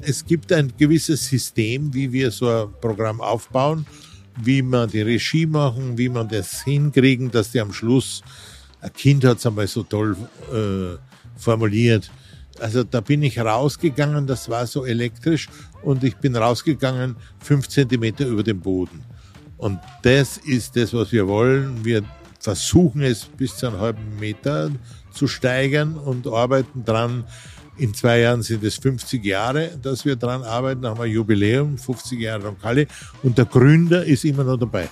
Es gibt ein gewisses System, wie wir so ein Programm aufbauen, wie man die Regie machen, wie man das hinkriegen, dass die am Schluss, ein Kind hat es einmal so toll äh, formuliert, also da bin ich rausgegangen, das war so elektrisch und ich bin rausgegangen fünf Zentimeter über dem Boden. Und das ist das, was wir wollen. Wir versuchen es bis zu einem halben Meter zu steigern und arbeiten dran. In zwei Jahren sind es 50 Jahre, dass wir dran arbeiten. Da haben wir Jubiläum, 50 Jahre Roncalli. Und der Gründer ist immer noch dabei.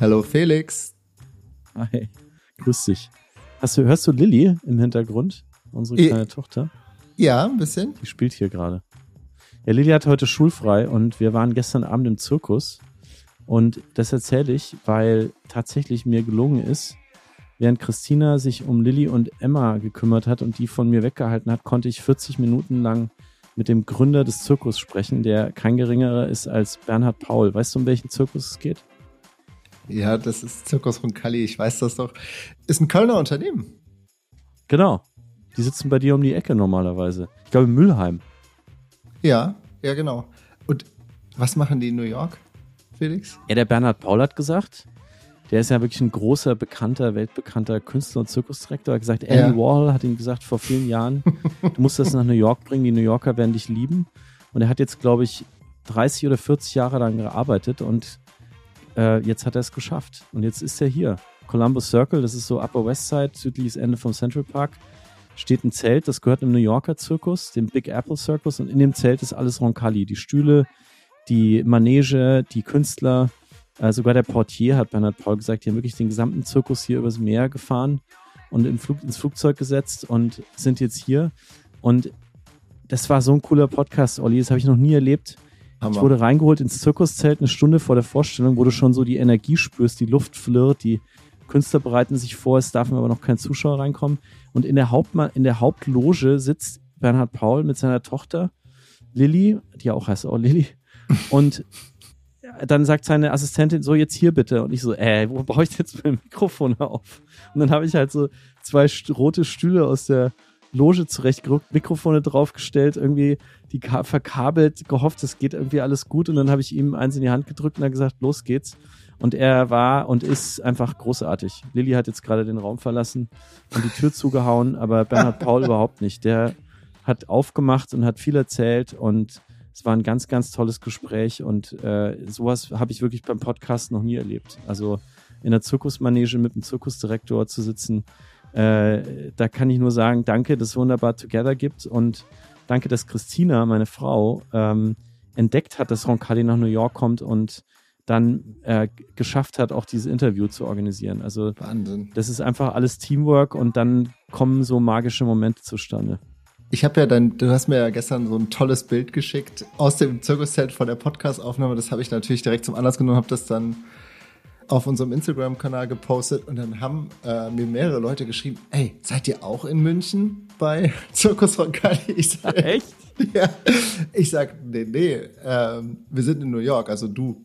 Hallo Felix. Hi, grüß dich. Hast du, hörst du Lilly im Hintergrund? Unsere kleine I Tochter? Ja, ein bisschen. Die spielt hier gerade. Ja, Lilly hat heute schulfrei und wir waren gestern Abend im Zirkus. Und das erzähle ich, weil tatsächlich mir gelungen ist, während Christina sich um Lilly und Emma gekümmert hat und die von mir weggehalten hat, konnte ich 40 Minuten lang mit dem Gründer des Zirkus sprechen, der kein geringerer ist als Bernhard Paul. Weißt du, um welchen Zirkus es geht? Ja, das ist Zirkus Roncalli, ich weiß das doch. Ist ein Kölner Unternehmen. Genau. Die sitzen bei dir um die Ecke normalerweise. Ich glaube in Mülheim. Ja, ja, genau. Und was machen die in New York, Felix? Ja, der Bernhard Paul hat gesagt, der ist ja wirklich ein großer, bekannter, weltbekannter Künstler und Zirkusdirektor. Er hat gesagt, Andy ja. Warhol hat ihm gesagt vor vielen Jahren, du musst das nach New York bringen, die New Yorker werden dich lieben. Und er hat jetzt, glaube ich, 30 oder 40 Jahre lang gearbeitet und äh, jetzt hat er es geschafft. Und jetzt ist er hier. Columbus Circle, das ist so Upper West Side, südliches Ende vom Central Park, steht ein Zelt, das gehört einem New Yorker Zirkus, dem Big Apple Circus. Und in dem Zelt ist alles Roncalli. Die Stühle, die Manege, die Künstler, äh, sogar der Portier hat Bernhard Paul gesagt, die haben wirklich den gesamten Zirkus hier übers Meer gefahren und in Flug, ins Flugzeug gesetzt und sind jetzt hier. Und das war so ein cooler Podcast, Olli, das habe ich noch nie erlebt. Hammer. Ich wurde reingeholt ins Zirkuszelt eine Stunde vor der Vorstellung, wo du schon so die Energie spürst, die Luft flirrt, die Künstler bereiten sich vor, es darf aber noch kein Zuschauer reinkommen. Und in der, Hauptma in der Hauptloge sitzt Bernhard Paul mit seiner Tochter Lilly, die auch heißt auch Lilly. Und dann sagt seine Assistentin so, jetzt hier bitte. Und ich so, äh, wo baue ich jetzt mein Mikrofon auf? Und dann habe ich halt so zwei rote Stühle aus der Loge zurechtgerückt, Mikrofone draufgestellt, irgendwie die verkabelt, gehofft, es geht irgendwie alles gut. Und dann habe ich ihm eins in die Hand gedrückt und er gesagt, los geht's. Und er war und ist einfach großartig. Lilly hat jetzt gerade den Raum verlassen und die Tür zugehauen, aber Bernhard Paul überhaupt nicht. Der hat aufgemacht und hat viel erzählt und es war ein ganz, ganz tolles Gespräch und äh, sowas habe ich wirklich beim Podcast noch nie erlebt. Also in der Zirkusmanege mit dem Zirkusdirektor zu sitzen, äh, da kann ich nur sagen, danke, dass es wunderbar Together gibt und danke, dass Christina, meine Frau, ähm, entdeckt hat, dass Roncalli nach New York kommt und dann äh, geschafft hat, auch dieses Interview zu organisieren. Also Wahnsinn. das ist einfach alles Teamwork und dann kommen so magische Momente zustande. Ich habe ja dann, du hast mir ja gestern so ein tolles Bild geschickt aus dem Zirkuszelt von der Podcast-Aufnahme. Das habe ich natürlich direkt zum Anlass genommen, habe das dann auf unserem Instagram-Kanal gepostet und dann haben äh, mir mehrere Leute geschrieben, ey, seid ihr auch in München bei Zirkus Roncalli? Ich sag, Echt? Ja. Ich sag, nee, nee, ähm, wir sind in New York, also du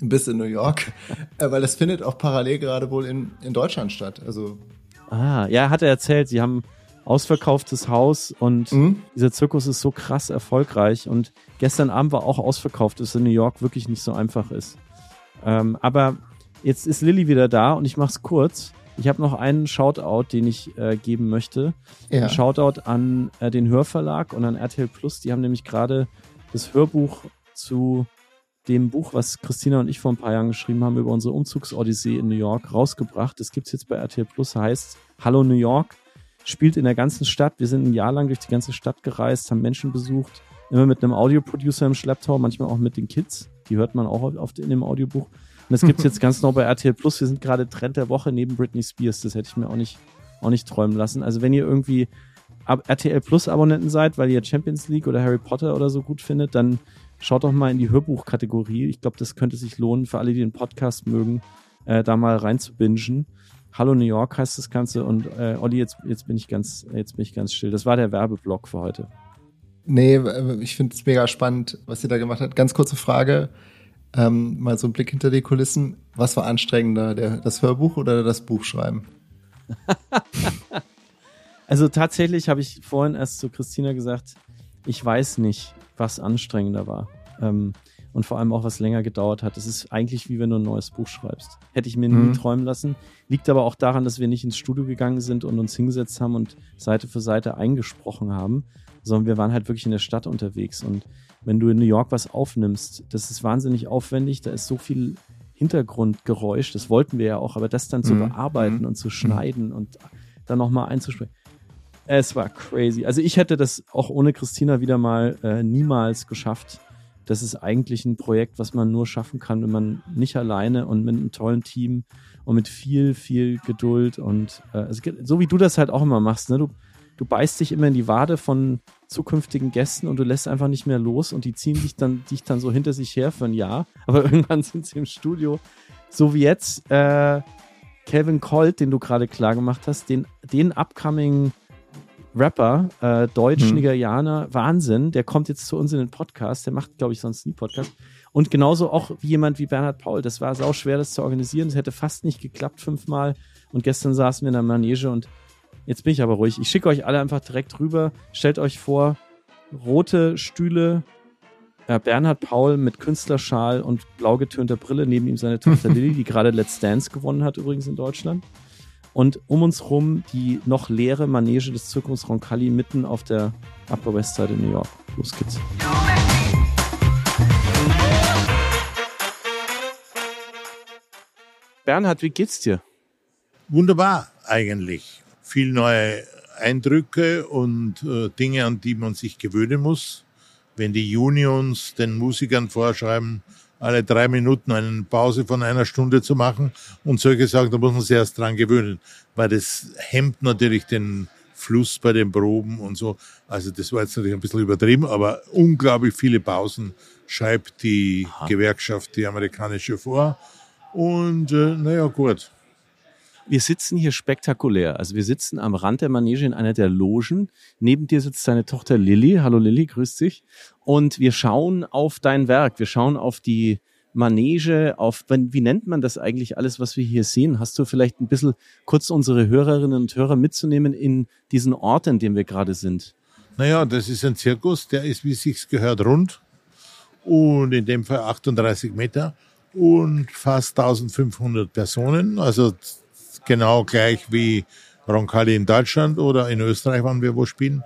bist in New York, äh, weil das findet auch parallel gerade wohl in, in Deutschland statt. Also Ah, ja, hat er erzählt, sie haben ausverkauftes Haus und mhm. dieser Zirkus ist so krass erfolgreich und gestern Abend war auch ausverkauft, dass in New York wirklich nicht so einfach ist. Ähm, aber Jetzt ist Lilly wieder da und ich mach's kurz. Ich habe noch einen Shoutout, den ich äh, geben möchte. Ja. Ein Shoutout an äh, den Hörverlag und an RTL Plus. Die haben nämlich gerade das Hörbuch zu dem Buch, was Christina und ich vor ein paar Jahren geschrieben haben über unsere Umzugsodyssee in New York, rausgebracht. Das gibt's jetzt bei RTL Plus, heißt Hallo New York. Spielt in der ganzen Stadt. Wir sind ein Jahr lang durch die ganze Stadt gereist, haben Menschen besucht. Immer mit einem Audioproducer im Schlepptau, manchmal auch mit den Kids. Die hört man auch oft in dem Audiobuch. Und das gibt's jetzt ganz neu bei RTL Plus. Wir sind gerade Trend der Woche neben Britney Spears. Das hätte ich mir auch nicht, auch nicht träumen lassen. Also wenn ihr irgendwie RTL Plus Abonnenten seid, weil ihr Champions League oder Harry Potter oder so gut findet, dann schaut doch mal in die Hörbuchkategorie. Ich glaube, das könnte sich lohnen für alle, die den Podcast mögen, äh, da mal rein zu bingen. Hallo New York heißt das Ganze und äh, Olli, jetzt, jetzt bin ich ganz, jetzt bin ich ganz still. Das war der Werbeblock für heute. Nee, ich finde es mega spannend, was ihr da gemacht habt. Ganz kurze Frage. Ähm, mal so ein Blick hinter die Kulissen. Was war anstrengender, der, das Hörbuch oder das Buchschreiben? also tatsächlich habe ich vorhin erst zu Christina gesagt, ich weiß nicht, was anstrengender war. Ähm, und vor allem auch was länger gedauert hat. Es ist eigentlich wie wenn du ein neues Buch schreibst. Hätte ich mir mhm. nie träumen lassen. Liegt aber auch daran, dass wir nicht ins Studio gegangen sind und uns hingesetzt haben und Seite für Seite eingesprochen haben, sondern wir waren halt wirklich in der Stadt unterwegs. Und wenn du in New York was aufnimmst, das ist wahnsinnig aufwendig, da ist so viel Hintergrundgeräusch, das wollten wir ja auch, aber das dann zu mhm. bearbeiten mhm. und zu schneiden und dann nochmal einzusprechen. Es war crazy. Also ich hätte das auch ohne Christina wieder mal äh, niemals geschafft, das ist eigentlich ein Projekt, was man nur schaffen kann, wenn man nicht alleine und mit einem tollen Team und mit viel, viel Geduld und äh, also, so wie du das halt auch immer machst, ne? Du, du beißt dich immer in die Wade von zukünftigen Gästen und du lässt einfach nicht mehr los und die ziehen dich dann, dich dann so hinter sich her für ein Jahr. Aber irgendwann sind sie im Studio. So wie jetzt, äh, Kevin Colt, den du gerade klar gemacht hast, den, den upcoming Rapper, äh, Deutsch-Nigerianer, hm. Wahnsinn. Der kommt jetzt zu uns in den Podcast. Der macht, glaube ich, sonst nie Podcast. Und genauso auch wie jemand wie Bernhard Paul. Das war sau schwer, das zu organisieren. Das hätte fast nicht geklappt fünfmal. Und gestern saßen wir in der Manege und jetzt bin ich aber ruhig. Ich schicke euch alle einfach direkt rüber. Stellt euch vor, rote Stühle, ja, Bernhard Paul mit Künstlerschal und blau getönter Brille, neben ihm seine Tochter Lilly, die gerade Let's Dance gewonnen hat, übrigens in Deutschland. Und um uns rum die noch leere Manege des Zirkus Roncalli mitten auf der Upper West Side in New York. Los geht's. Bernhard, wie geht's dir? Wunderbar eigentlich. Viel neue Eindrücke und äh, Dinge, an die man sich gewöhnen muss. Wenn die Unions den Musikern vorschreiben, alle drei Minuten eine Pause von einer Stunde zu machen und solche Sachen, da muss man sich erst dran gewöhnen, weil das hemmt natürlich den Fluss bei den Proben und so. Also das war jetzt natürlich ein bisschen übertrieben, aber unglaublich viele Pausen schreibt die Aha. Gewerkschaft, die amerikanische vor. Und äh, naja, gut. Wir sitzen hier spektakulär. Also wir sitzen am Rand der Manege in einer der Logen. Neben dir sitzt deine Tochter Lilly. Hallo Lilly, grüß dich. Und wir schauen auf dein Werk. Wir schauen auf die Manege, auf, wie nennt man das eigentlich alles, was wir hier sehen? Hast du vielleicht ein bisschen kurz unsere Hörerinnen und Hörer mitzunehmen in diesen Ort, in dem wir gerade sind? Naja, das ist ein Zirkus, der ist, wie sich's gehört, rund und in dem Fall 38 Meter und fast 1500 Personen, also genau gleich wie Roncalli in Deutschland oder in Österreich, wann wir wo spielen.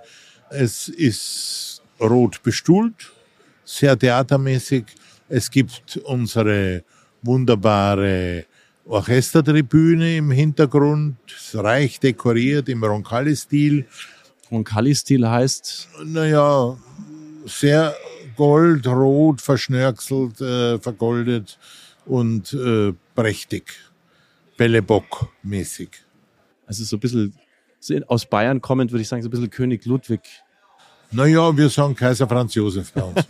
Es ist rot bestuhlt, sehr theatermäßig. Es gibt unsere wunderbare Orchestertribüne im Hintergrund, reich dekoriert im Roncalli-Stil. Roncalli-Stil heißt? Naja, sehr gold, rot, verschnörkelt, äh, vergoldet und äh, prächtig. Bällebock-mäßig. Also so ein bisschen aus Bayern kommend, würde ich sagen, so ein bisschen König Ludwig. Naja, wir sagen Kaiser Franz Josef bei uns.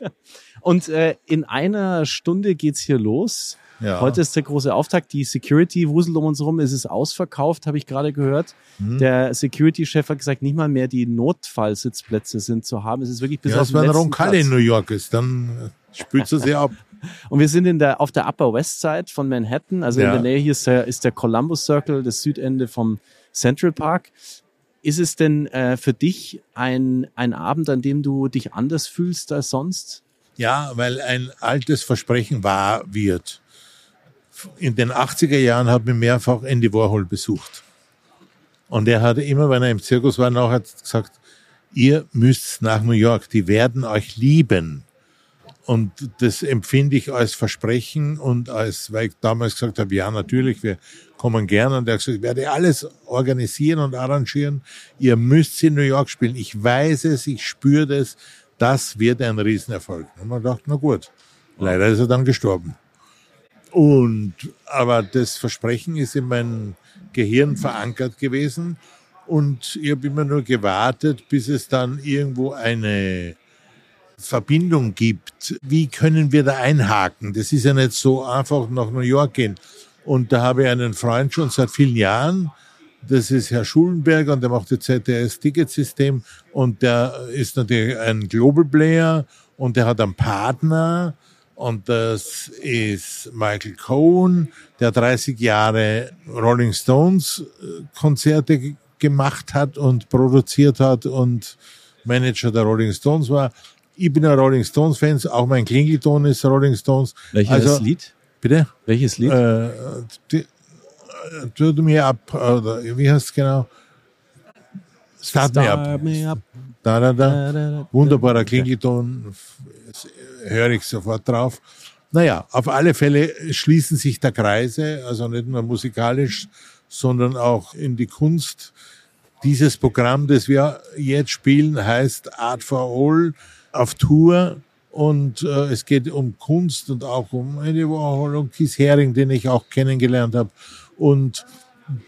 Und äh, in einer Stunde geht's hier los. Ja. Heute ist der große Auftakt. Die Security wuselt um uns herum. Es ist ausverkauft, habe ich gerade gehört. Mhm. Der Security-Chef hat gesagt, nicht mal mehr die Notfallsitzplätze sind zu haben. Es ist wirklich bis ja, auf den wenn Roncalli in New York ist, dann spült es sehr ab. Und wir sind in der, auf der Upper West Side von Manhattan. Also ja. in der Nähe hier ist der, ist der Columbus Circle, das Südende vom Central Park. Ist es denn äh, für dich ein, ein Abend, an dem du dich anders fühlst als sonst? Ja, weil ein altes Versprechen wahr wird. In den 80er Jahren hat mich mehrfach Andy Warhol besucht. Und er hatte immer, wenn er im Zirkus war, nachher gesagt, ihr müsst nach New York, die werden euch lieben. Und das empfinde ich als Versprechen und als, weil ich damals gesagt habe, ja, natürlich, wir kommen gerne. Und er hat gesagt, ich werde alles organisieren und arrangieren. Ihr müsst in New York spielen. Ich weiß es, ich spüre das. Das wird ein Riesenerfolg. Und man dachte, na gut. Leider ist er dann gestorben. Und, aber das Versprechen ist in meinem Gehirn verankert gewesen. Und ich habe immer nur gewartet, bis es dann irgendwo eine Verbindung gibt, wie können wir da einhaken? Das ist ja nicht so einfach nach New York gehen. Und da habe ich einen Freund schon seit vielen Jahren, das ist Herr Schulenberger und der macht das ZDS-Ticketsystem und der ist natürlich ein Global Player und der hat einen Partner Und das ist Michael Cohen, der 30 Jahre Rolling Stones äh, Konzerte gemacht hat und produziert hat und Manager der Rolling Stones war. Ich bin ein Rolling Stones Fan, auch mein Klingelton ist Rolling Stones. Welches also, Lied? Bitte? Welches Lied? Äh, die, äh, mir ab, oder wie heißt es genau? Start, Start me up. Me up. Da, da, da. da, da Wunderbarer Klingelton, höre ich sofort drauf. Naja, auf alle Fälle schließen sich da Kreise, also nicht nur musikalisch, sondern auch in die Kunst. Dieses Programm, das wir jetzt spielen, heißt Art for All auf Tour und äh, es geht um Kunst und auch um Andy Warhol und Keith Haring, den ich auch kennengelernt habe. Und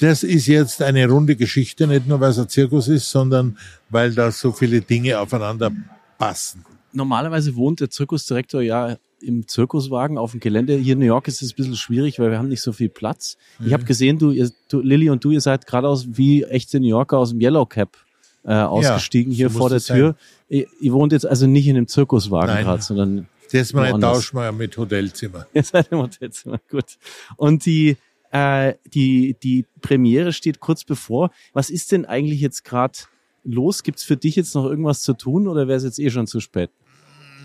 das ist jetzt eine runde Geschichte, nicht nur weil es ein Zirkus ist, sondern weil da so viele Dinge aufeinander passen. Normalerweise wohnt der Zirkusdirektor ja im Zirkuswagen auf dem Gelände. Hier in New York ist es ein bisschen schwierig, weil wir haben nicht so viel Platz. Mhm. Ich habe gesehen, du, ihr, du, Lilly und du, ihr seid gerade aus wie echte New Yorker aus dem Yellow Cap äh, ausgestiegen ja, hier so vor der Tür. Ihr, ihr, wohnt jetzt also nicht in einem Zirkuswagen gerade, sondern das mal tauschen wir mit Hotelzimmer. Ihr seid im Hotelzimmer, gut. Und die, äh, die, die Premiere steht kurz bevor. Was ist denn eigentlich jetzt gerade los? Gibt's für dich jetzt noch irgendwas zu tun oder wäre es jetzt eh schon zu spät?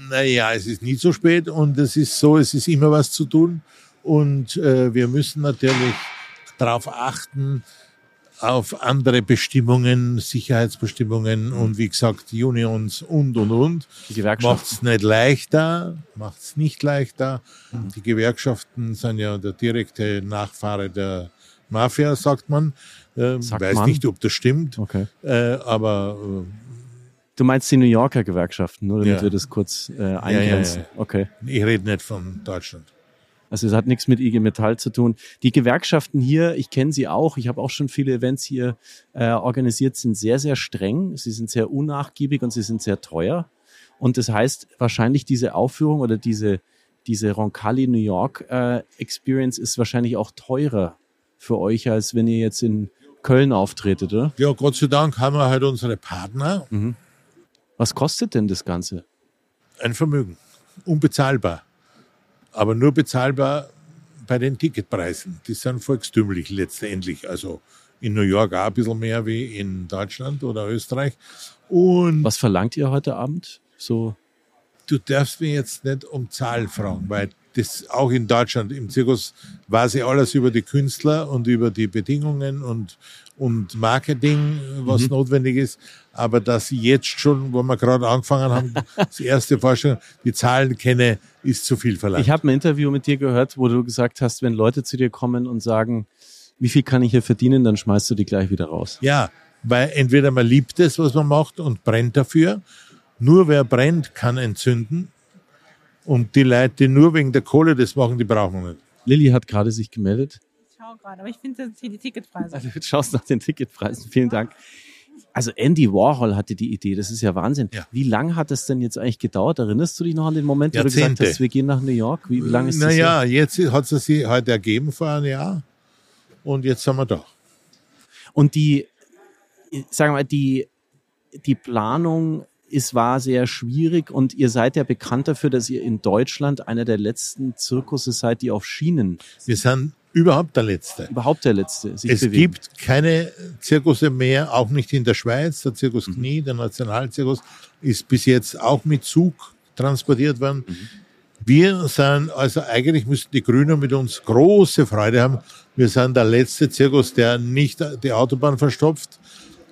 Naja, es ist nie zu spät und es ist so, es ist immer was zu tun. Und äh, wir müssen natürlich darauf achten, auf andere Bestimmungen, Sicherheitsbestimmungen mhm. und wie gesagt Unions und und und. Macht es nicht leichter, macht es nicht leichter. Mhm. Die Gewerkschaften sind ja der direkte Nachfahre der Mafia, sagt man. Äh, sagt weiß man? nicht, ob das stimmt. Okay. Äh, aber äh, Du meinst die New Yorker Gewerkschaften, nur damit ja. wir das kurz äh, eingrenzen. Ja, ja, okay. Ich rede nicht von Deutschland. Also es hat nichts mit IG Metall zu tun. Die Gewerkschaften hier, ich kenne sie auch, ich habe auch schon viele Events hier äh, organisiert, sind sehr, sehr streng. Sie sind sehr unnachgiebig und sie sind sehr teuer. Und das heißt, wahrscheinlich diese Aufführung oder diese, diese Roncalli New York äh, Experience ist wahrscheinlich auch teurer für euch, als wenn ihr jetzt in Köln auftretet, oder? Ja, Gott sei Dank haben wir halt unsere Partner. Mhm. Was kostet denn das Ganze? Ein Vermögen. Unbezahlbar aber nur bezahlbar bei den Ticketpreisen. Die sind volkstümlich letztendlich. Also in New York auch ein bisschen mehr wie in Deutschland oder Österreich. Und Was verlangt ihr heute Abend? So du darfst mich jetzt nicht um Zahlen fragen, weil das auch in Deutschland im Zirkus weiß ich alles über die Künstler und über die Bedingungen und, und Marketing, was mhm. notwendig ist. Aber dass ich jetzt schon, wo wir gerade angefangen haben, das erste Vorstellung, die Zahlen kenne, ist zu viel verlangt. Ich habe ein Interview mit dir gehört, wo du gesagt hast, wenn Leute zu dir kommen und sagen, wie viel kann ich hier verdienen, dann schmeißt du die gleich wieder raus. Ja, weil entweder man liebt es, was man macht und brennt dafür, nur wer brennt, kann entzünden. Und die Leute, die nur wegen der Kohle das machen, die brauchen wir nicht. Lilly hat gerade sich gemeldet. Ich schaue gerade, aber ich finde hier die Ticketpreise. Also du schaust nach den Ticketpreisen. Vielen Dank. Also Andy Warhol hatte die Idee, das ist ja Wahnsinn. Ja. Wie lange hat das denn jetzt eigentlich gedauert? Erinnerst du dich noch an den Moment, wo du gesagt hast, wir gehen nach New York? Wie lange ist das? Naja, jetzt hat es sich heute ergeben vor einem Jahr und jetzt sind wir da. Und die, sagen wir mal, die, die Planung es war sehr schwierig und ihr seid ja bekannt dafür, dass ihr in Deutschland einer der letzten Zirkusse seid, die auf Schienen. Wir sind überhaupt der Letzte. Überhaupt der Letzte. es bewegen. gibt keine Zirkusse mehr, auch nicht in der Schweiz. Der Zirkus mhm. Knie, der Nationalzirkus, ist bis jetzt auch mit Zug transportiert worden. Mhm. Wir sind, also eigentlich müssten die Grünen mit uns große Freude haben. Wir sind der letzte Zirkus, der nicht die Autobahn verstopft,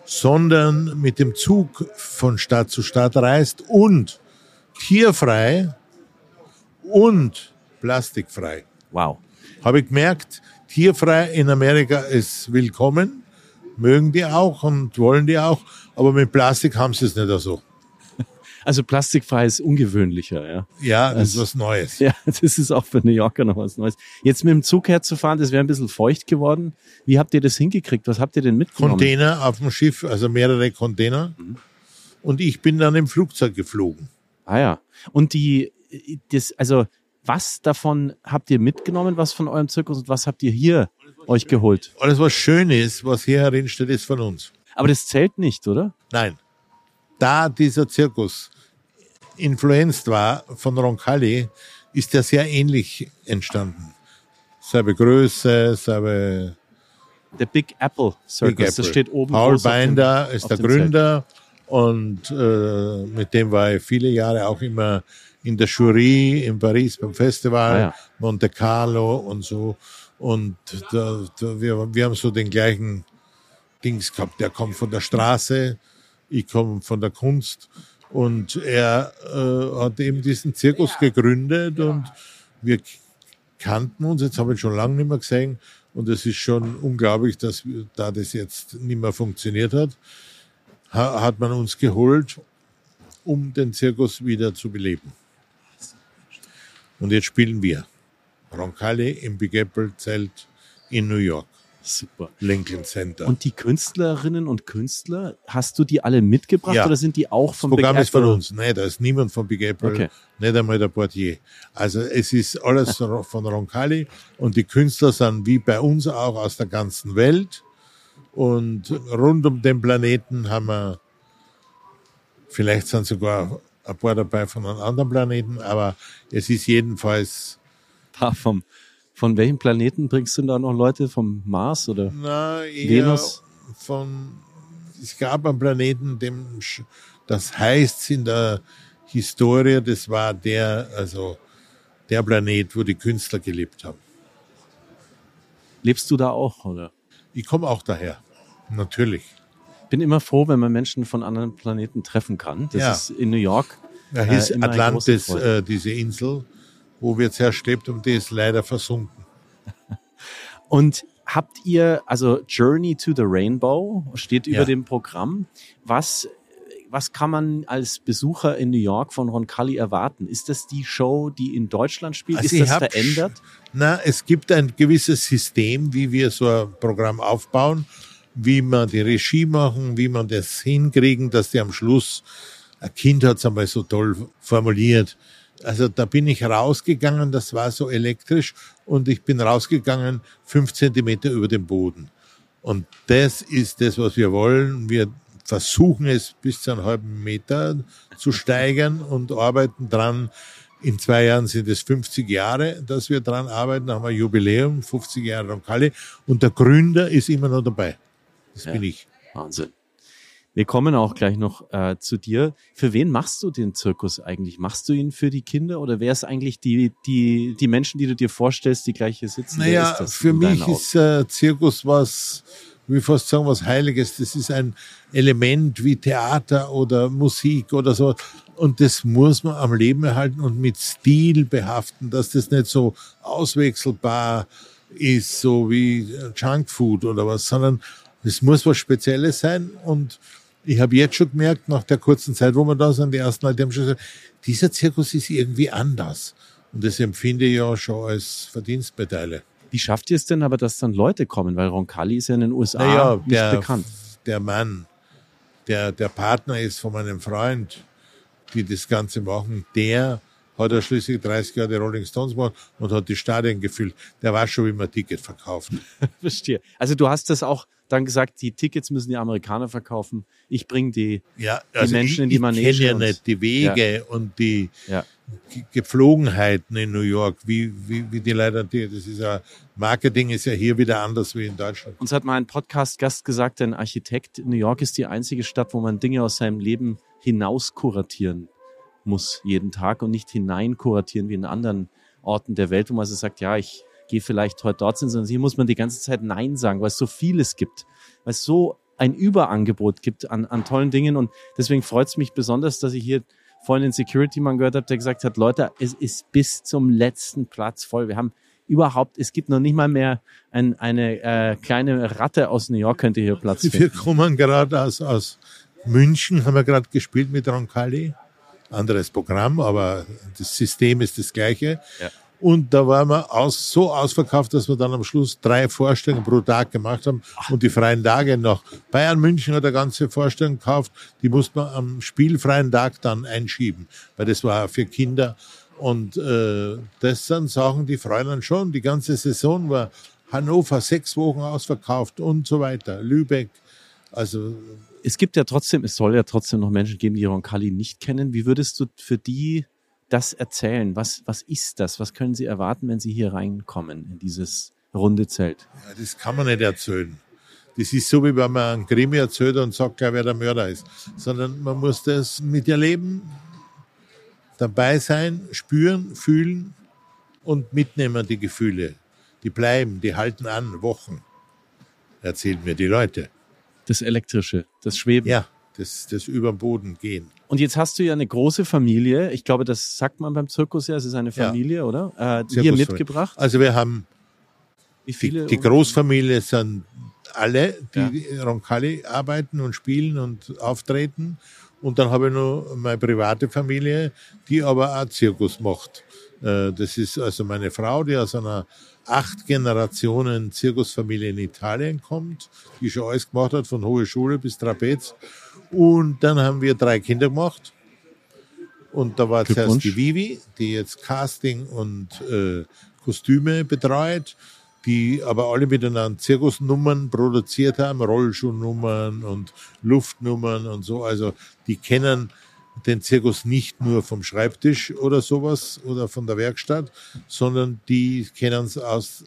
sondern mit dem Zug von Stadt zu Stadt reist und tierfrei und plastikfrei. Wow. Habe ich gemerkt, tierfrei in Amerika ist willkommen, mögen die auch und wollen die auch, aber mit Plastik haben sie es nicht so. Also plastikfrei ist ungewöhnlicher, ja. Ja, das also, ist was Neues. Ja, das ist auch für New Yorker noch was Neues. Jetzt mit dem Zug herzufahren, das wäre ein bisschen feucht geworden. Wie habt ihr das hingekriegt? Was habt ihr denn mitgenommen? Container auf dem Schiff, also mehrere Container. Mhm. Und ich bin dann im Flugzeug geflogen. Ah ja. Und die, das, also was davon habt ihr mitgenommen, was von eurem Zirkus und was habt ihr hier euch geholt? Alles, was schön ist, was hier herin steht, ist von uns. Aber das zählt nicht, oder? Nein. Da dieser Zirkus influenced war von Roncalli, ist der sehr ähnlich entstanden. Selbe Größe, selbe Der Big Apple Circus, Big das Apple. steht oben Paul auf dem- Binder ist der dem Zelt. Und äh, mit dem war ich viele Jahre auch immer in der Jury in Paris beim Festival, Ah, ja. Monte Carlo und so. Und da, da, wir, wir haben so den gleichen Dings gehabt. Der kommt von der Straße, ich komme von der Kunst. Und er äh, hat eben diesen Zirkus gegründet und wir kannten uns, jetzt habe ich schon lange nicht mehr gesehen und es ist schon unglaublich, dass da das jetzt nicht mehr funktioniert hat, ha, hat man uns geholt, um den Zirkus wieder zu beleben. Und jetzt spielen wir Roncalli im Big Apple Zelt in New York, Super. Lincoln Center. Und die Künstlerinnen und Künstler, hast du die alle mitgebracht Ja. oder sind die auch das vom Programm Big ist von Apple? uns. Nein, da ist niemand von Big Apple, Okay. nicht einmal der Portier. Also es ist alles von Roncalli und die Künstler sind wie bei uns auch aus der ganzen Welt. Und rund um den Planeten haben wir, vielleicht sind sogar ein paar dabei von einem anderen Planeten, aber es ist jedenfalls, Ah, vom, von welchem Planeten bringst du da noch Leute? Vom Mars oder? na, Venus? von, es gab einen Planeten, dem, das heißt in der Historie, das war der, also der Planet, wo die Künstler gelebt haben. Lebst du da auch, oder? Ich komme auch daher, natürlich. Bin immer froh, wenn man Menschen von anderen Planeten treffen kann. Das Ja. ist in New York. Da Äh, hieß Atlantis, äh, diese Insel, wo wir zuerst lebt und die ist leider versunken. Und habt ihr, also Journey to the Rainbow steht über Ja. dem Programm. Was, was kann man als Besucher in New York von Roncalli erwarten? Ist das die Show, die in Deutschland spielt? Also ist ich das verändert? Na, es gibt ein gewisses System, wie wir so ein Programm aufbauen, wie man die Regie machen, wie man das hinkriegen, dass die am Schluss, ein Kind hat es einmal so toll formuliert. Also da bin ich rausgegangen, das war so elektrisch und ich bin rausgegangen fünf Zentimeter über dem Boden. Und das ist das, was wir wollen. Wir versuchen es bis zu einem halben Meter zu steigern und arbeiten dran. In zwei Jahren sind es 50 Jahre, dass wir dran arbeiten. Haben wir Jubiläum, 50 Jahre Roncalli. Und der Gründer ist immer noch dabei. Das Ja. bin ich. Wahnsinn. Wir kommen auch gleich noch äh, zu dir. Für wen machst du den Zirkus eigentlich? Machst du ihn für die Kinder oder wer ist eigentlich die, die, die Menschen, die du dir vorstellst, die gleich hier sitzen? Naja, ist das für mich Augen? ist äh, Zirkus was, wie fast sagen, was Heiliges. Das ist ein Element wie Theater oder Musik oder so. Und das muss man am Leben erhalten und mit Stil behaften, dass das nicht so auswechselbar ist, so wie Junkfood oder was, sondern es muss was Spezielles sein. Und ich habe jetzt schon gemerkt, nach der kurzen Zeit, wo wir da sind, die ersten Leute haben schon gesagt, dieser Zirkus ist irgendwie anders. Und das empfinde ich ja schon als Verdienstmedaille. Wie schafft ihr es denn aber, dass dann Leute kommen? Weil Roncalli ist ja in den USA Naja, nicht der, bekannt. der Mann, der der Partner ist von meinem Freund, die das Ganze machen, der hat er schließlich 30 Jahre die Rolling Stones gemacht und hat die Stadien gefüllt. Der weiß schon, wie man Ticket verkauft. Verstehe. Also du hast das auch dann gesagt, die Tickets müssen die Amerikaner verkaufen. Ich bringe die. Ja, Menschen ich, in die ich Manege kenne ja nicht die Wege und die Ja. Ge- Gepflogenheiten in New York, wie, wie, wie die Leute, die, das ist ja, Marketing ist ja hier wieder anders wie in Deutschland. Uns hat mal ein Podcast-Gast gesagt, ein Architekt, New York ist die einzige Stadt, wo man Dinge aus seinem Leben hinaus kuratieren muss, jeden Tag und nicht hinein kuratieren wie in anderen Orten der Welt, wo man so sagt, ja, ich gehe vielleicht heute dort hin, sondern hier muss man die ganze Zeit Nein sagen, weil es so vieles gibt, weil es so ein Überangebot gibt an, an tollen Dingen und deswegen freut es mich besonders, dass ich hier vorhin den Security-Mann gehört habe, der gesagt hat, Leute, es ist bis zum letzten Platz voll. Wir haben überhaupt, es gibt noch nicht mal mehr ein, eine äh, kleine Ratte aus New York könnte hier Platz Wir finden. kommen gerade aus, aus München, haben wir gerade gespielt mit Roncalli. Anderes Programm, aber das System ist das gleiche. Ja. Und da waren wir aus, so ausverkauft, dass wir dann am Schluss drei Vorstellungen pro Tag gemacht haben und die freien Tage noch. Bayern München hat eine ganze Vorstellung gekauft, die musste man am spielfreien Tag dann einschieben, weil das war für Kinder. Und äh, das sind Sachen, die freuen dann schon. Die ganze Saison war Hannover sechs Wochen ausverkauft und so weiter. Lübeck. Also Es gibt ja trotzdem, es soll ja trotzdem noch Menschen geben, die Roncalli nicht kennen. Wie würdest du für die das erzählen? Was, was ist das? Was können Sie erwarten, wenn Sie hier reinkommen in dieses runde Zelt? Ja, das kann man nicht erzählen. Das ist so, wie wenn man einen Krimi erzählt und sagt wer der Mörder ist. Sondern man muss das mit erleben, dabei sein, spüren, fühlen und mitnehmen die Gefühle. Die bleiben, die halten an, Wochen, erzählen mir die Leute. Das Elektrische, das Schweben. Ja, das, das über den Boden gehen. Und jetzt hast du ja eine große Familie. Ich glaube, das sagt man beim Zirkus ja, es ist eine Familie, ja. oder? Äh, hier mitgebracht. Also wir haben Wie viele die, die Großfamilie sind alle, die ja. Roncalli arbeiten und spielen und auftreten. Und dann habe ich noch meine private Familie, die aber auch Zirkus macht. Äh, das ist also meine Frau, die aus einer acht Generationen Zirkusfamilie in Italien kommt, die schon alles gemacht hat, von Hohe Schule bis Trapez. Und dann haben wir drei Kinder gemacht. Und da war zuerst die Vivi, die jetzt Casting und äh, Kostüme betreut, die aber alle miteinander Zirkusnummern produziert haben, Rollschuhnummern und Luftnummern und so. Also die kennen den Zirkus nicht nur vom Schreibtisch oder sowas oder von der Werkstatt, sondern die kennen es aus,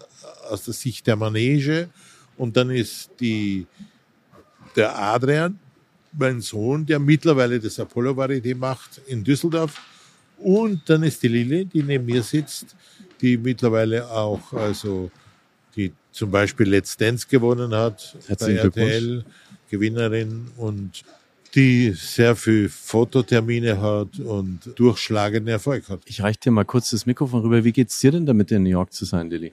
aus der Sicht der Manege. Und dann ist die, der Adrian, mein Sohn, der mittlerweile das Apollo Varieté macht in Düsseldorf. Und dann ist die Lilly, die neben mir sitzt, die mittlerweile auch, also, die zum Beispiel Let's Dance gewonnen hat, bei RTL, Gewinnerin und die sehr viel Fototermine hat und durchschlagenden Erfolg hat. Ich reiche dir mal kurz das Mikrofon rüber. Wie geht's dir denn damit, in New York zu sein, Lilly?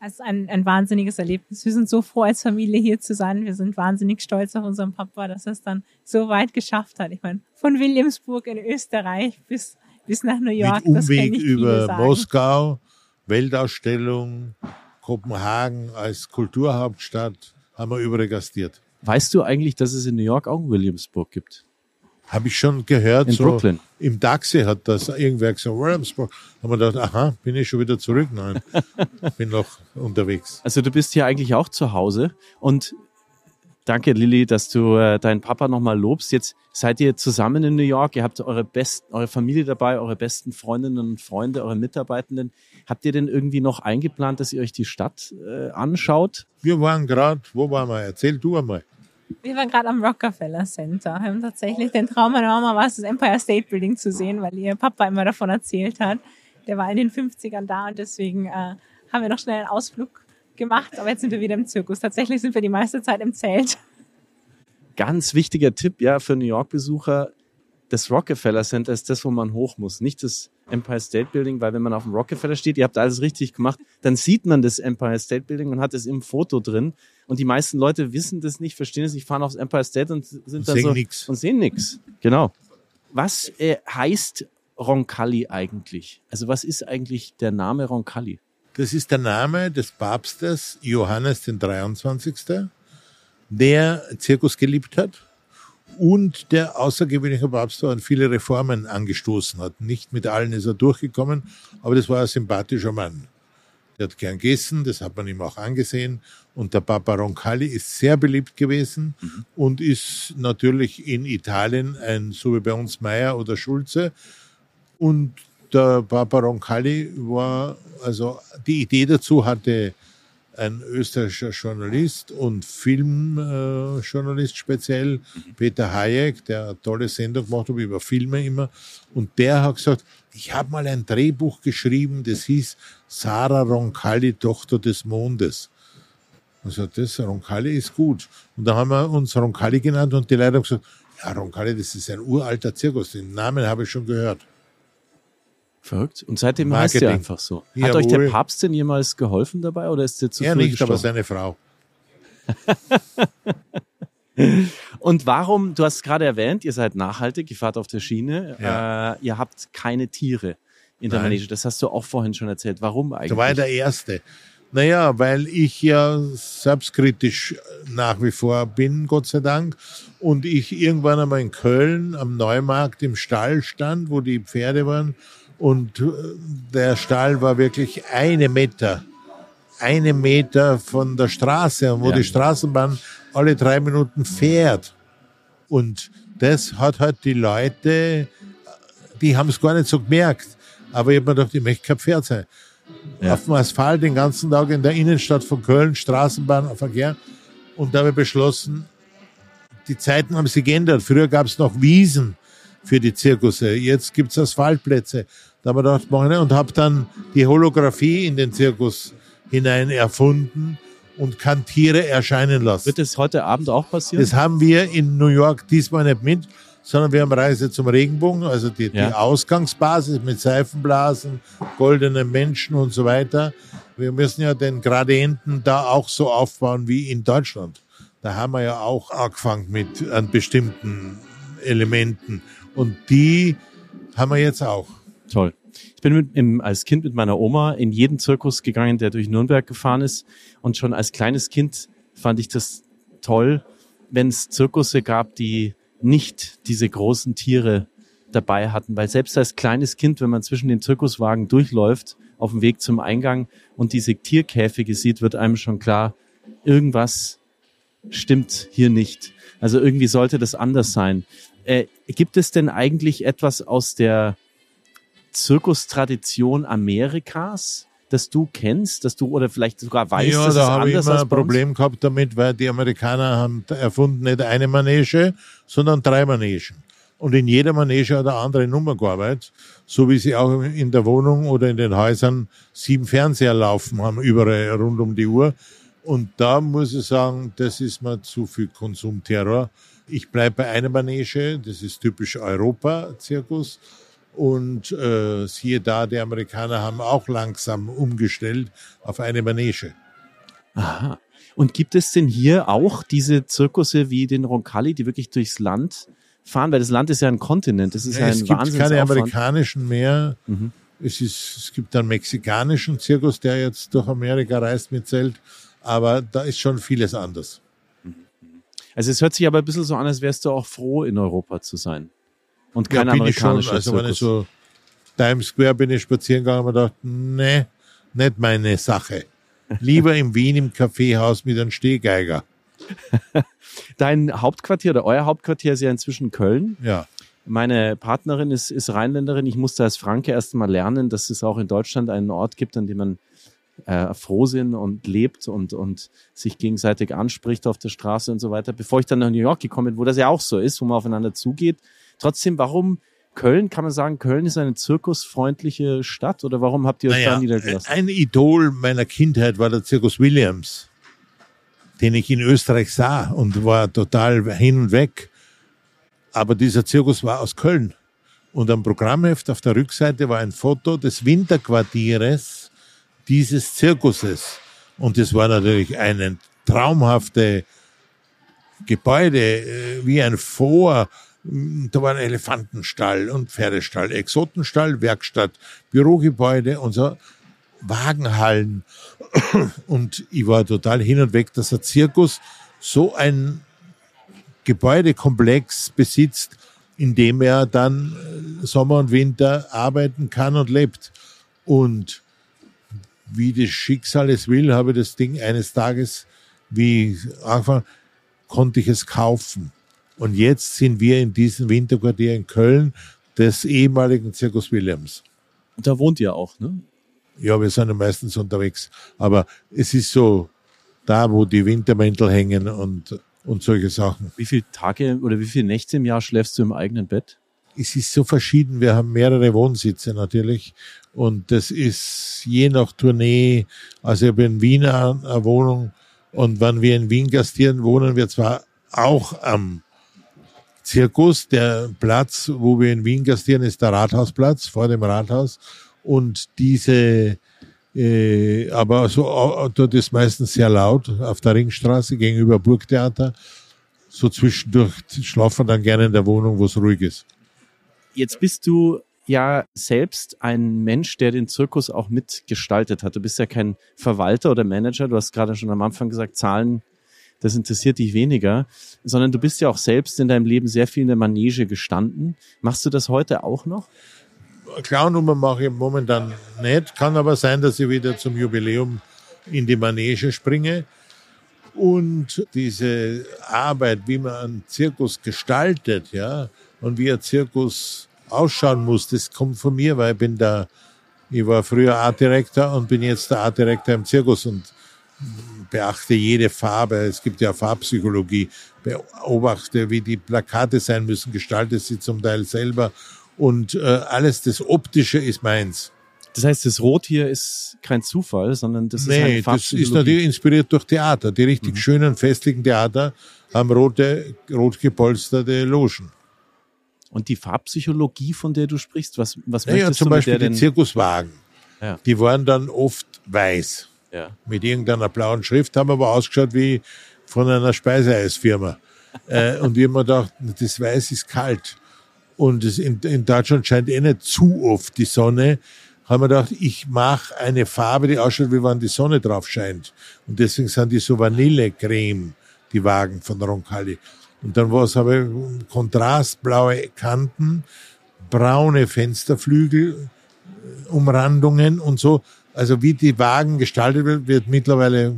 Es ist ein, ein wahnsinniges Erlebnis. Wir sind so froh, als Familie hier zu sein. Wir sind wahnsinnig stolz auf unseren Papa, dass er es dann so weit geschafft hat. Ich meine, von Williamsburg in Österreich bis, bis nach New York. Mit Umweg über Moskau, Weltausstellung, Kopenhagen als Kulturhauptstadt haben wir überall gastiert. Weißt du eigentlich, dass es in New York auch Williamsburg gibt? Habe ich schon gehört. In so Brooklyn. Im Taxi hat das irgendwer gesagt, Williamsburg. Haben wir gedacht, aha, bin ich schon wieder zurück? Nein, bin noch unterwegs. Also du bist hier eigentlich auch zu Hause und danke Lilly, dass du äh, deinen Papa nochmal lobst. Jetzt seid ihr zusammen in New York, ihr habt eure besten, eure Familie dabei, eure besten Freundinnen und Freunde, eure Mitarbeitenden. Habt ihr denn irgendwie noch eingeplant, dass ihr euch die Stadt äh, anschaut? Wir waren gerade, wo waren wir? Erzähl du einmal. Wir waren gerade am Rockefeller Center, haben tatsächlich den Traum meiner Mama war es, das Empire State Building zu sehen, weil ihr Papa immer davon erzählt hat. Der war in den 50ern da und deswegen äh, haben wir noch schnell einen Ausflug gemacht, aber jetzt sind wir wieder im Zirkus. Tatsächlich sind wir die meiste Zeit im Zelt. Ganz wichtiger Tipp, ja, für New York-Besucher. Das Rockefeller Center ist das, wo man hoch muss, nicht das Empire State Building, weil wenn man auf dem Rockefeller steht, ihr habt alles richtig gemacht, dann sieht man das Empire State Building und hat es im Foto drin. Und die meisten Leute wissen das nicht, verstehen es nicht, fahren aufs Empire State und sind und dann so nix. und sehen nichts. Genau. Was äh, heißt Roncalli eigentlich? Also was ist eigentlich der Name Roncalli? Das ist der Name des Papstes Johannes den 23., der Zirkus geliebt hat und der außergewöhnliche Papst war und viele Reformen angestoßen hat. Nicht mit allen ist er durchgekommen, aber das war ein sympathischer Mann. Der hat gern gegessen, das hat man ihm auch angesehen. Und der Papa Roncalli ist sehr beliebt gewesen mhm. und ist natürlich in Italien ein, so wie bei uns Meyer oder Schulze. Und der Papa Roncalli war, also die Idee dazu hatte ein österreichischer Journalist und Filmjournalist äh, speziell, Peter Hayek, der eine tolle Sendung gemacht hat über Filme immer. Und der hat gesagt, ich habe mal ein Drehbuch geschrieben, das hieß Sarah Roncalli, Tochter des Mondes. Also das Roncalli ist gut. Und da haben wir uns Roncalli genannt und die Leute gesagt, ja, Roncalli, das ist ein uralter Zirkus, den Namen habe ich schon gehört. Verrückt. Und seitdem Marketing. heißt er einfach so. Hat Jawohl. euch der Papst denn jemals geholfen dabei oder ist der zu Er nicht, gestorben? aber seine Frau. Und warum, du hast gerade erwähnt, ihr seid nachhaltig, ihr fahrt auf der Schiene, ja. äh, ihr habt keine Tiere in der Nein. Manege. Das hast du auch vorhin schon erzählt. Warum eigentlich? Da war der Erste. Naja, weil ich ja selbstkritisch nach wie vor bin, Gott sei Dank. Und ich irgendwann einmal in Köln am Neumarkt im Stall stand, wo die Pferde waren und äh, der Stall war wirklich eine Meter, eine Meter von der Straße, wo ja. die Straßenbahn alle drei Minuten fährt. Und das hat halt die Leute die haben es gar nicht so gemerkt. Aber ich habe mir gedacht, ich möchte kein Pferd sein. Ja. Auf dem Asphalt den ganzen Tag in der Innenstadt von Köln, Straßenbahnverkehr. Und da habe ich beschlossen, die Zeiten haben sich geändert. Früher gab es noch Wiesen für die Zirkusse. Jetzt gibt es Asphaltplätze. Da habe ich gedacht, mach ich und habe dann die Holographie in den Zirkus hinein erfunden und kann Tiere erscheinen lassen. Wird das heute Abend auch passieren? Das haben wir in New York diesmal nicht mit, sondern wir haben Reise zum Regenbogen, also die, ja. die Ausgangsbasis mit Seifenblasen, goldenen Menschen und so weiter. Wir müssen ja den Gradienten da auch so aufbauen wie in Deutschland. Da haben wir ja auch angefangen mit an bestimmten Elementen. Und die haben wir jetzt auch. Toll. Ich bin mit, im, als Kind mit meiner Oma in jeden Zirkus gegangen, der durch Nürnberg gefahren ist. Und schon als kleines Kind fand ich das toll, wenn es Zirkusse gab, die nicht diese großen Tiere dabei hatten. Weil selbst als kleines Kind, wenn man zwischen den Zirkuswagen durchläuft, auf dem Weg zum Eingang und diese Tierkäfige sieht, wird einem schon klar, irgendwas stimmt hier nicht. Also irgendwie sollte das anders sein. Äh, gibt es denn eigentlich etwas aus der Zirkustradition Amerikas, das du kennst, dass du oder vielleicht sogar weißt, ja, dass da es habe anders ich immer als ein bei uns? Problem gehabt damit, weil die Amerikaner haben erfunden nicht eine Manege, sondern drei Manegen. Und in jeder Manege hat eine andere Nummer gearbeitet, so wie sie auch in der Wohnung oder in den Häusern sieben Fernseher laufen haben, überall rund um die Uhr. Und da muss ich sagen, das ist mir zu viel Konsumterror. Ich bleibe bei einer Manege, das ist typisch Europa-Zirkus. Und äh, siehe da, die Amerikaner haben auch langsam umgestellt auf eine Manege. Aha. Und gibt es denn hier auch diese Zirkusse wie den Roncalli, die wirklich durchs Land fahren? Weil das Land ist ja ein Kontinent. Das ist ja, Ja, ein es gibt keine amerikanischen mehr. Mhm. Es, ist, es gibt einen mexikanischen Zirkus, der jetzt durch Amerika reist mit Zelt. Aber da ist schon vieles anders. Also es hört sich aber ein bisschen so an, als wärst du auch froh, in Europa zu sein. Und kein ja, bin ich schon. amerikanischer Also wenn ich so Times Square bin ich spazieren gegangen und gedacht, nee, nicht meine Sache. Lieber in Wien im Kaffeehaus mit einem Stehgeiger. Dein Hauptquartier oder euer Hauptquartier ist ja inzwischen Köln. Ja. Meine Partnerin ist, ist Rheinländerin. Ich musste als Franke erst mal lernen, dass es auch in Deutschland einen Ort gibt, an dem man äh, Frohsinn und lebt und, und sich gegenseitig anspricht auf der Straße und so weiter. Bevor ich dann nach New York gekommen bin, wo das ja auch so ist, wo man aufeinander zugeht. Trotzdem, warum Köln? Kann man sagen, Köln ist eine zirkusfreundliche Stadt oder warum habt ihr euch da Naja, niedergelassen? ein Idol meiner Kindheit war der Zirkus Williams, den ich in Österreich sah und war total hin und weg. Aber dieser Zirkus war aus Köln. Und am Programmheft auf der Rückseite war ein Foto des Winterquartieres dieses Zirkuses. Und das war natürlich ein traumhafte Gebäude, äh, wie ein Vor. Da war ein Elefantenstall und Pferdestall, Exotenstall, Werkstatt, Bürogebäude und so. Wagenhallen. Und ich war total hin und weg, dass der Zirkus so ein Gebäudekomplex besitzt, in dem er dann äh, Sommer und Winter arbeiten kann und lebt. Und wie das Schicksal es will, habe ich das Ding eines Tages, wie angefangen, konnte ich es kaufen. Und jetzt sind wir in diesem Winterquartier in Köln des ehemaligen Zirkus Williams. Da wohnt ihr auch, ne? Ja, wir sind ja meistens unterwegs. Aber es ist so da, wo die Wintermäntel hängen und, und solche Sachen. Wie viele Tage oder wie viele Nächte im Jahr schläfst du im eigenen Bett? Es ist so verschieden. Wir haben mehrere Wohnsitze natürlich. Und das ist je nach Tournee. Also ich habe in Wien eine Wohnung. Und wenn wir in Wien gastieren, wohnen wir zwar auch am Zirkus. Der Platz, wo wir in Wien gastieren, ist der Rathausplatz vor dem Rathaus. Und diese, äh, aber so, dort ist meistens sehr laut auf der Ringstraße gegenüber Burgtheater. So zwischendurch schlafen dann gerne in der Wohnung, wo es ruhig ist. Jetzt bist du ja selbst ein Mensch, der den Zirkus auch mitgestaltet hat. Du bist ja kein Verwalter oder Manager. Du hast gerade schon am Anfang gesagt, Zahlen, das interessiert dich weniger, sondern du bist ja auch selbst in deinem Leben sehr viel in der Manege gestanden. Machst du das heute auch noch? Clown-Nummer mache ich momentan nicht. Kann aber sein, dass ich wieder zum Jubiläum in die Manege springe. Und diese Arbeit, wie man einen Zirkus gestaltet, ja, und wie ein Zirkus ausschauen muss, das kommt von mir, weil ich bin da, ich war früher Artdirektor und bin jetzt der Artdirektor im Zirkus und beachte jede Farbe. Es gibt ja Farbpsychologie. Beobachte, wie die Plakate sein müssen, gestalte sie zum Teil selber. Und äh, alles das Optische ist meins. Das heißt, das Rot hier ist kein Zufall, sondern das nee, ist halt das ist natürlich inspiriert durch Theater. Die richtig mhm. schönen, festlichen Theater haben rote, rot gepolsterte Logen. Und die Farbpsychologie, von der du sprichst, was, was naja, möchtest zum du Beispiel die? Zirkuswagen. Ja. Die waren dann oft weiß. Ja. Mit irgendeiner blauen Schrift, haben aber ausgeschaut wie von einer Speiseeisfirma. äh, und ich habe mir gedacht, das Weiß ist kalt. Und es in, in Deutschland scheint eh nicht zu oft die Sonne haben wir gedacht, ich mache eine Farbe, die ausschaut, wie wenn die Sonne drauf scheint. Und deswegen sind die so Vanillecreme, die Wagen von Roncalli. Und dann war es aber kontrastblaue Kanten, braune Fensterflügel, Umrandungen und so. Also wie die Wagen gestaltet wird, wird mittlerweile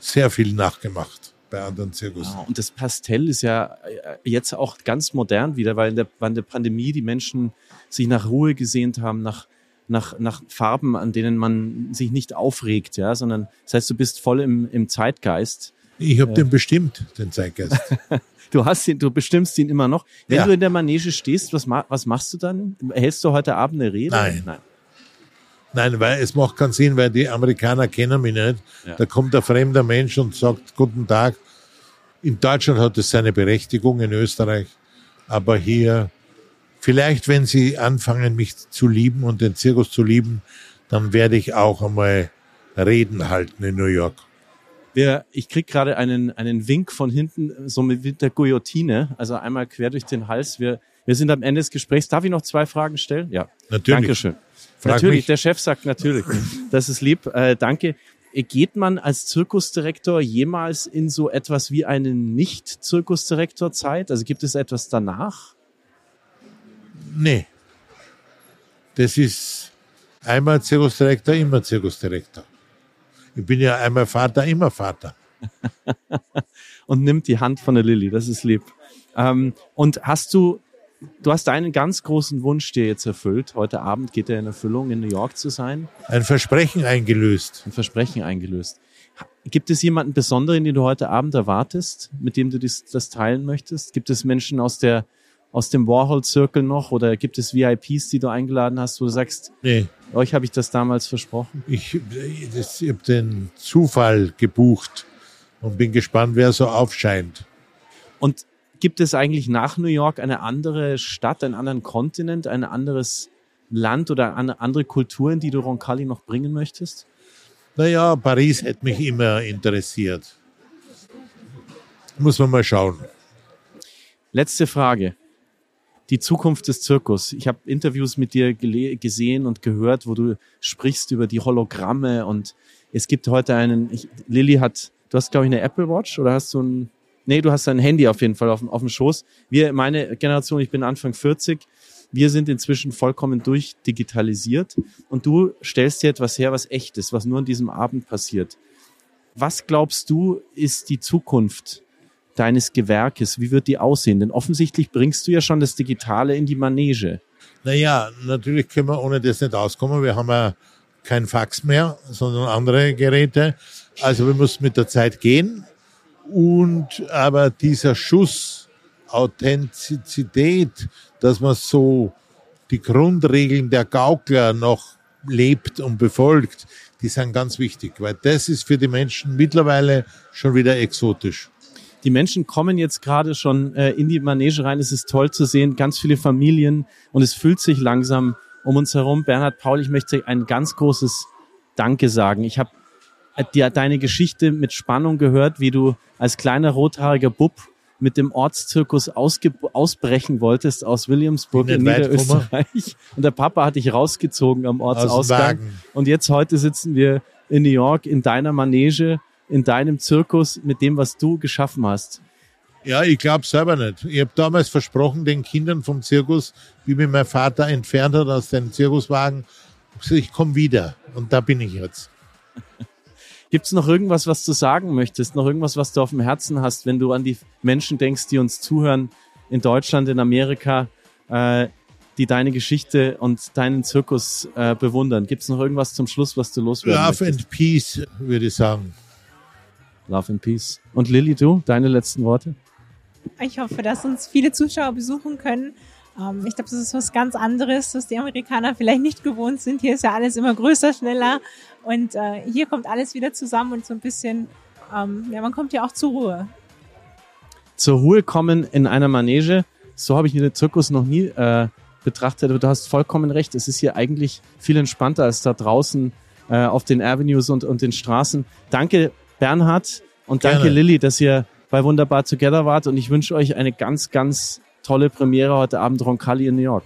sehr viel nachgemacht bei anderen Zirkus. Ja, und das Pastell ist ja jetzt auch ganz modern wieder, weil in der, in der Pandemie die Menschen sich nach Ruhe gesehnt haben, nach nach, nach Farben, an denen man sich nicht aufregt, ja, sondern das heißt, du bist voll im, im Zeitgeist. Ich habe äh. den bestimmt, den Zeitgeist. du hast ihn, du bestimmst ihn immer noch. Wenn ja. du in der Manege stehst, was, was machst du dann? Hältst du heute Abend eine Rede? Nein. Nein. Nein, weil es macht keinen Sinn, weil die Amerikaner kennen mich nicht. Ja. Da kommt ein fremder Mensch und sagt Guten Tag. In Deutschland hat es seine Berechtigung, in Österreich. Aber hier Vielleicht, wenn Sie anfangen, mich zu lieben und den Zirkus zu lieben, dann werde ich auch einmal Reden halten in New York. Wir, ich krieg gerade einen, einen Wink von hinten, so mit der Guillotine, also einmal quer durch den Hals. Wir, wir sind am Ende des Gesprächs. Darf ich noch zwei Fragen stellen? Ja. Natürlich. Dankeschön. Frag natürlich, mich. der Chef sagt natürlich. Das ist lieb. Äh, danke. Geht man als Zirkusdirektor jemals in so etwas wie eine Nicht-Zirkusdirektor-Zeit? Also gibt es etwas danach? Nee. Das ist einmal Zirkusdirektor, immer Zirkusdirektor. Ich bin ja einmal Vater, immer Vater. und nimmt die Hand von der Lilly, das ist lieb. Ähm, und hast du, du hast deinen ganz großen Wunsch dir jetzt erfüllt. Heute Abend geht er in Erfüllung, in New York zu sein. Ein Versprechen eingelöst. Ein Versprechen eingelöst. Gibt es jemanden Besonderen, den du heute Abend erwartest, mit dem du das, das teilen möchtest? Gibt es Menschen aus der aus dem Warhol-Zirkel noch oder gibt es VIPs, die du eingeladen hast, wo du sagst, nee. euch habe ich das damals versprochen? Ich, ich habe den Zufall gebucht und bin gespannt, wer so aufscheint. Und gibt es eigentlich nach New York eine andere Stadt, einen anderen Kontinent, ein anderes Land oder eine andere Kultur, in die du Roncalli noch bringen möchtest? Naja, Paris hätte mich immer interessiert. Muss man mal schauen. Letzte Frage die Zukunft des Zirkus. Ich habe Interviews mit dir gesehen und gehört, wo du sprichst über die Hologramme und es gibt heute einen, Lilly hat, du hast glaube ich eine Apple Watch oder hast du ein, nee, du hast ein Handy auf jeden Fall auf, auf dem Schoß. Wir, meine Generation, ich bin Anfang 40, wir sind inzwischen vollkommen durchdigitalisiert und du stellst dir etwas her, was echt ist, was nur an diesem Abend passiert. Was glaubst du, ist die Zukunft deines Gewerkes? Wie wird die aussehen? Denn offensichtlich bringst du ja schon das Digitale in die Manege. Naja, natürlich können wir ohne das nicht auskommen. Wir haben ja kein Fax mehr, sondern andere Geräte. Also wir müssen mit der Zeit gehen. Und aber dieser Schuss Authentizität, dass man so die Grundregeln der Gaukler noch lebt und befolgt, die sind ganz wichtig, weil das ist für die Menschen mittlerweile schon wieder exotisch die Menschen kommen jetzt gerade schon äh, in die Manege rein. Es ist toll zu sehen, ganz viele Familien und es fühlt sich langsam um uns herum. Bernhard Paul, ich möchte ein ganz großes Danke sagen. Ich habe äh, dir deine Geschichte mit Spannung gehört, wie du als kleiner rothaariger Bub mit dem Ortszirkus ausbrechen wolltest aus Williamsburg in Niederösterreich. Und der Papa hat dich rausgezogen am Ortsausgang. Und jetzt heute sitzen wir in New York in deiner Manege in deinem Zirkus mit dem, was du geschaffen hast? Ja, ich glaube selber nicht. Ich habe damals versprochen den Kindern vom Zirkus, wie mich mein Vater entfernt hat aus dem Zirkuswagen, ich komme wieder. Und da bin ich jetzt. Gibt es noch irgendwas, was du sagen möchtest? Noch irgendwas, was du auf dem Herzen hast, wenn du an die Menschen denkst, die uns zuhören in Deutschland, in Amerika? Äh, die deine Geschichte und deinen Zirkus äh, bewundern. Gibt es noch irgendwas zum Schluss, was du loswerden Love möchtest? and Peace, würde ich sagen. Love and Peace. Und Lilly, du, deine letzten Worte? Ich hoffe, dass uns viele Zuschauer besuchen können. Ähm, ich glaube, das ist was ganz anderes, was die Amerikaner vielleicht nicht gewohnt sind. Hier ist ja alles immer größer, schneller und äh, hier kommt alles wieder zusammen und so ein bisschen, ähm, ja, man kommt ja auch zur Ruhe. Zur Ruhe kommen in einer Manege. So habe ich den Zirkus noch nie äh, betrachtet. Aber du hast vollkommen recht. Es ist hier eigentlich viel entspannter als da draußen äh, auf den Avenues und, und den Straßen. Danke, Bernhard. Und danke, Gerne. Lilly, dass ihr bei Wunderbar Together wart. Und ich wünsche euch eine ganz, ganz tolle Premiere heute Abend Roncalli in New York.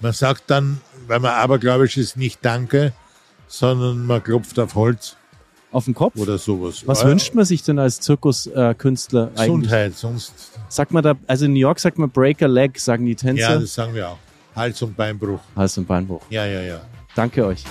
Man sagt dann, wenn man abergläubisch ist, nicht Danke, sondern man klopft auf Holz Auf den Kopf. oder sowas. Was Ja, wünscht man sich denn als Zirkuskünstler eigentlich? Gesundheit, sonst. Sagt man da, also in New York sagt man Break a Leg, sagen die Ja, Tänzer. das sagen wir auch. Hals- und Beinbruch. Hals- und Beinbruch. Ja, ja, ja. Danke euch.